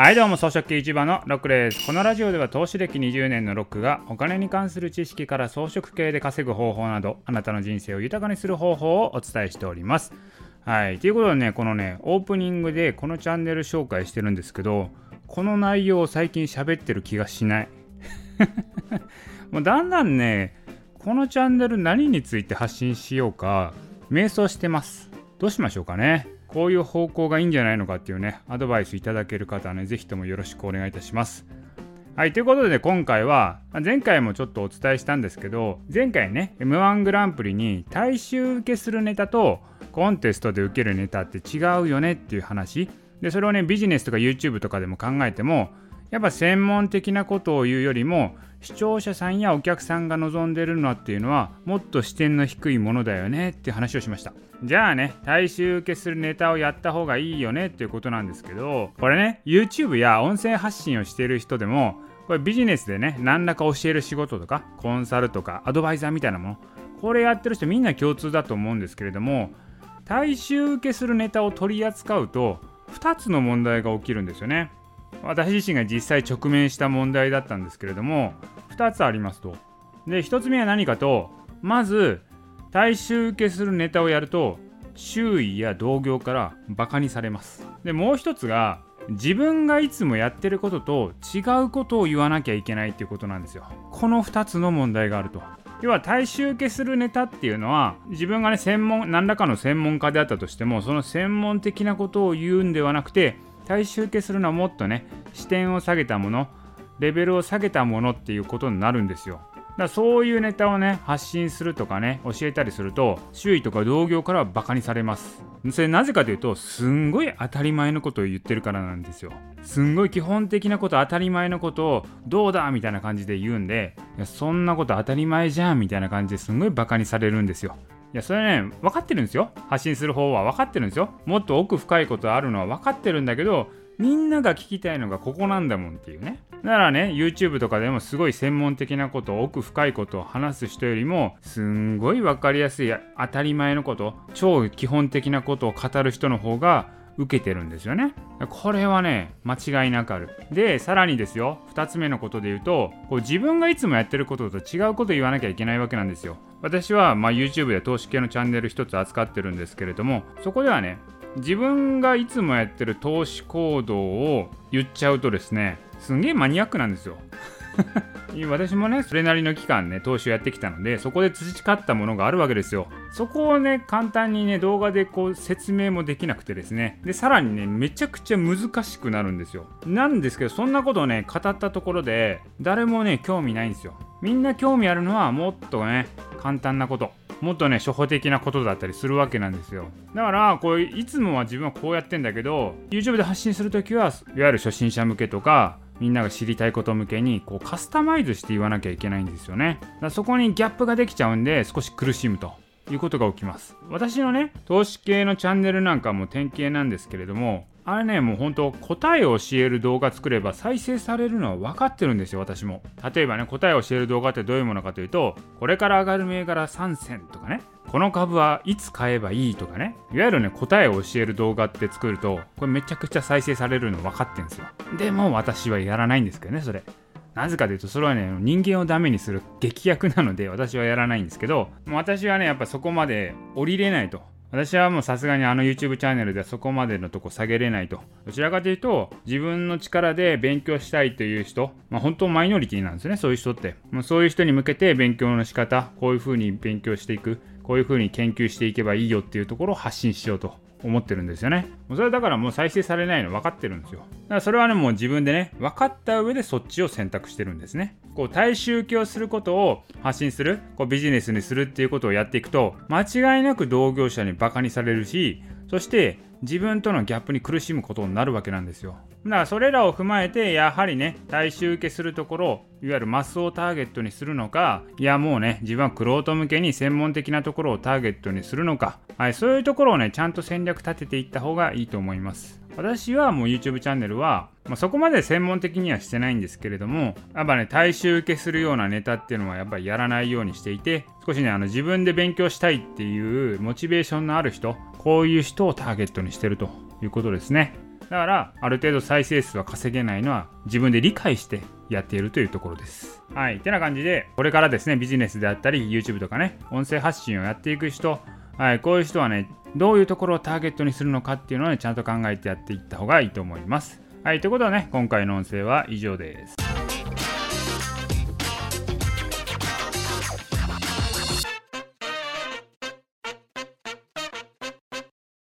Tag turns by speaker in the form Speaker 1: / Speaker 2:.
Speaker 1: はいどうも草食系 YouTuber のロックですこのラジオでは投資歴20年のロックがお金に関する知識から装飾系で稼ぐ方法などあなたの人生を豊かにする方法をお伝えしております。はいということでねこのねオープニングでこのチャンネル紹介してるんですけどこの内容を最近喋ってる気がしない。もうだんだんねこのチャンネル何について発信しようか迷走してます。どうしましょうかね。こういう方向がいいんじゃないのかっていうね、アドバイスいただける方はね、ぜひともよろしくお願いいたします。はい、ということで、ね、今回は、前回もちょっとお伝えしたんですけど、前回ね、M1 グランプリに大衆受けするネタとコンテストで受けるネタって違うよねっていう話。で、それをね、ビジネスとか YouTube とかでも考えても、やっぱ専門的なことを言うよりも、視聴者さんやお客さんが望んでるのはっていうのは、もっと視点の低いものだよねって話をしました。じゃあね、大衆受けするネタをやった方がいいよねっていうことなんですけど、これね、YouTube や音声発信をしている人でも、これビジネスでね、何らか教える仕事とか、コンサルとか、アドバイザーみたいなもの、これやってる人みんな共通だと思うんですけれども、大衆受けするネタを取り扱うと、2つの問題が起きるんですよね。私自身が実際直面した問題だったんですけれども、2つありますと。で、1つ目は何かと、まず、大衆受けするネタをやると周囲や同業からバカにされます。でもう一つが自分がいつもやってることと違うことを言わなきゃいけないっていうことなんですよ。この2つの問題があると。要は大衆受けするネタっていうのは自分がね専門何らかの専門家であったとしてもその専門的なことを言うんではなくて大衆受けするのはもっとね視点を下げたものレベルを下げたものっていうことになるんですよ。だからそういうネタをね発信するとかね教えたりすると周囲とか同業からはバカにされます。それなぜかというとすんごい当たり前のことを言ってるからなんですよ。すんごい基本的なこと当たり前のことをどうだみたいな感じで言うんでいやそんなこと当たり前じゃんみたいな感じですんごいバカにされるんですよ。いやそれね分かってるんですよ。発信する方は分かってるんですよ。もっと奥深いことあるのは分かってるんだけどみんなが聞きたいのがここなんだもんっていうね。だからね YouTube とかでもすごい専門的なこと奥深いことを話す人よりもすんごい分かりやすい当たり前のこと超基本的なことを語る人の方が受けてるんですよね。これはね、間違いなくある。で、さらにですよ、2つ目のことで言うと、こう自分がいつもやってることと違うこと言わなきゃいけないわけなんですよ。私は、まあ、YouTube で投資系のチャンネル1つ扱ってるんですけれども、そこではね、自分がいつもやってる投資行動を言っちゃうとですね、すんげえマニアックなんですよ。私もね、それなりの期間ね、投資をやってきたので、そこで培ったものがあるわけですよ。そこをね、簡単にね、動画でこう説明もできなくてですね、で、さらにね、めちゃくちゃ難しくなるんですよ。なんですけど、そんなことをね、語ったところで、誰もね、興味ないんですよ。みんな興味あるのは、もっとね、簡単なこと。もっとね初歩的なことだったりするわけなんですよだからこういつもは自分はこうやってんだけど YouTube で発信する時はいわゆる初心者向けとかみんなが知りたいこと向けにこうカスタマイズして言わなきゃいけないんですよね。だそこにギャップができちゃうんで少し苦しむということが起きます。私のね、投資系のチャンネルなんかも典型なんですけれども、あれね、もう本当答えを教える動画作れば再生されるのは分かってるんですよ、私も。例えばね、答えを教える動画ってどういうものかというと、これから上がる銘柄3選とかね、この株はいつ買えばいいとかね、いわゆるね、答えを教える動画って作ると、これめちゃくちゃ再生されるの分かってるんですよ。でも私はやらないんですけどね、それ。なぜかというと、それはね、人間をダメにする劇薬なので、私はやらないんですけど、私はね、やっぱそこまで降りれないと。私はもうさすがにあの YouTube チャンネルではそこまでのとこ下げれないと。どちらかというと、自分の力で勉強したいという人、まあ本当マイノリティなんですね、そういう人って。もうそういう人に向けて勉強の仕方、こういう風に勉強していく、こういう風に研究していけばいいよっていうところを発信しようと思ってるんですよね。もうそれだからもう再生されないの分かってるんですよ。だからそれはね、もう自分でね、分かった上でそっちを選択してるんですね。こう、大衆受けをすることを発信する、こうビジネスにするっていうことをやっていくと、間違いなく同業者にバカにされるし、そして自分とのギャップに苦しむことになるわけなんですよ。だからそれらを踏まえてやはりね大衆受けするところいわゆるマスをターゲットにするのかいやもうね自分はクロート向けに専門的なところをターゲットにするのか、はい、そういうところをねちゃんと戦略立てていった方がいいと思います。私はもう YouTube チャンネルは、まあ、そこまで専門的にはしてないんですけれどもやっぱね大衆受けするようなネタっていうのはやっぱりやらないようにしていて少しねあの自分で勉強したいっていうモチベーションのある人こういう人をターゲットにしてるということですね。だからある程度再生数は稼げないのは自分で理解してやっているというところです。はいてな感じでこれからですねビジネスであったり YouTube とかね音声発信をやっていく人はいこういう人はねどういうところをターゲットにするのかっていうのをねちゃんと考えてやっていった方がいいと思います。はいということでね今回の音声は以上です。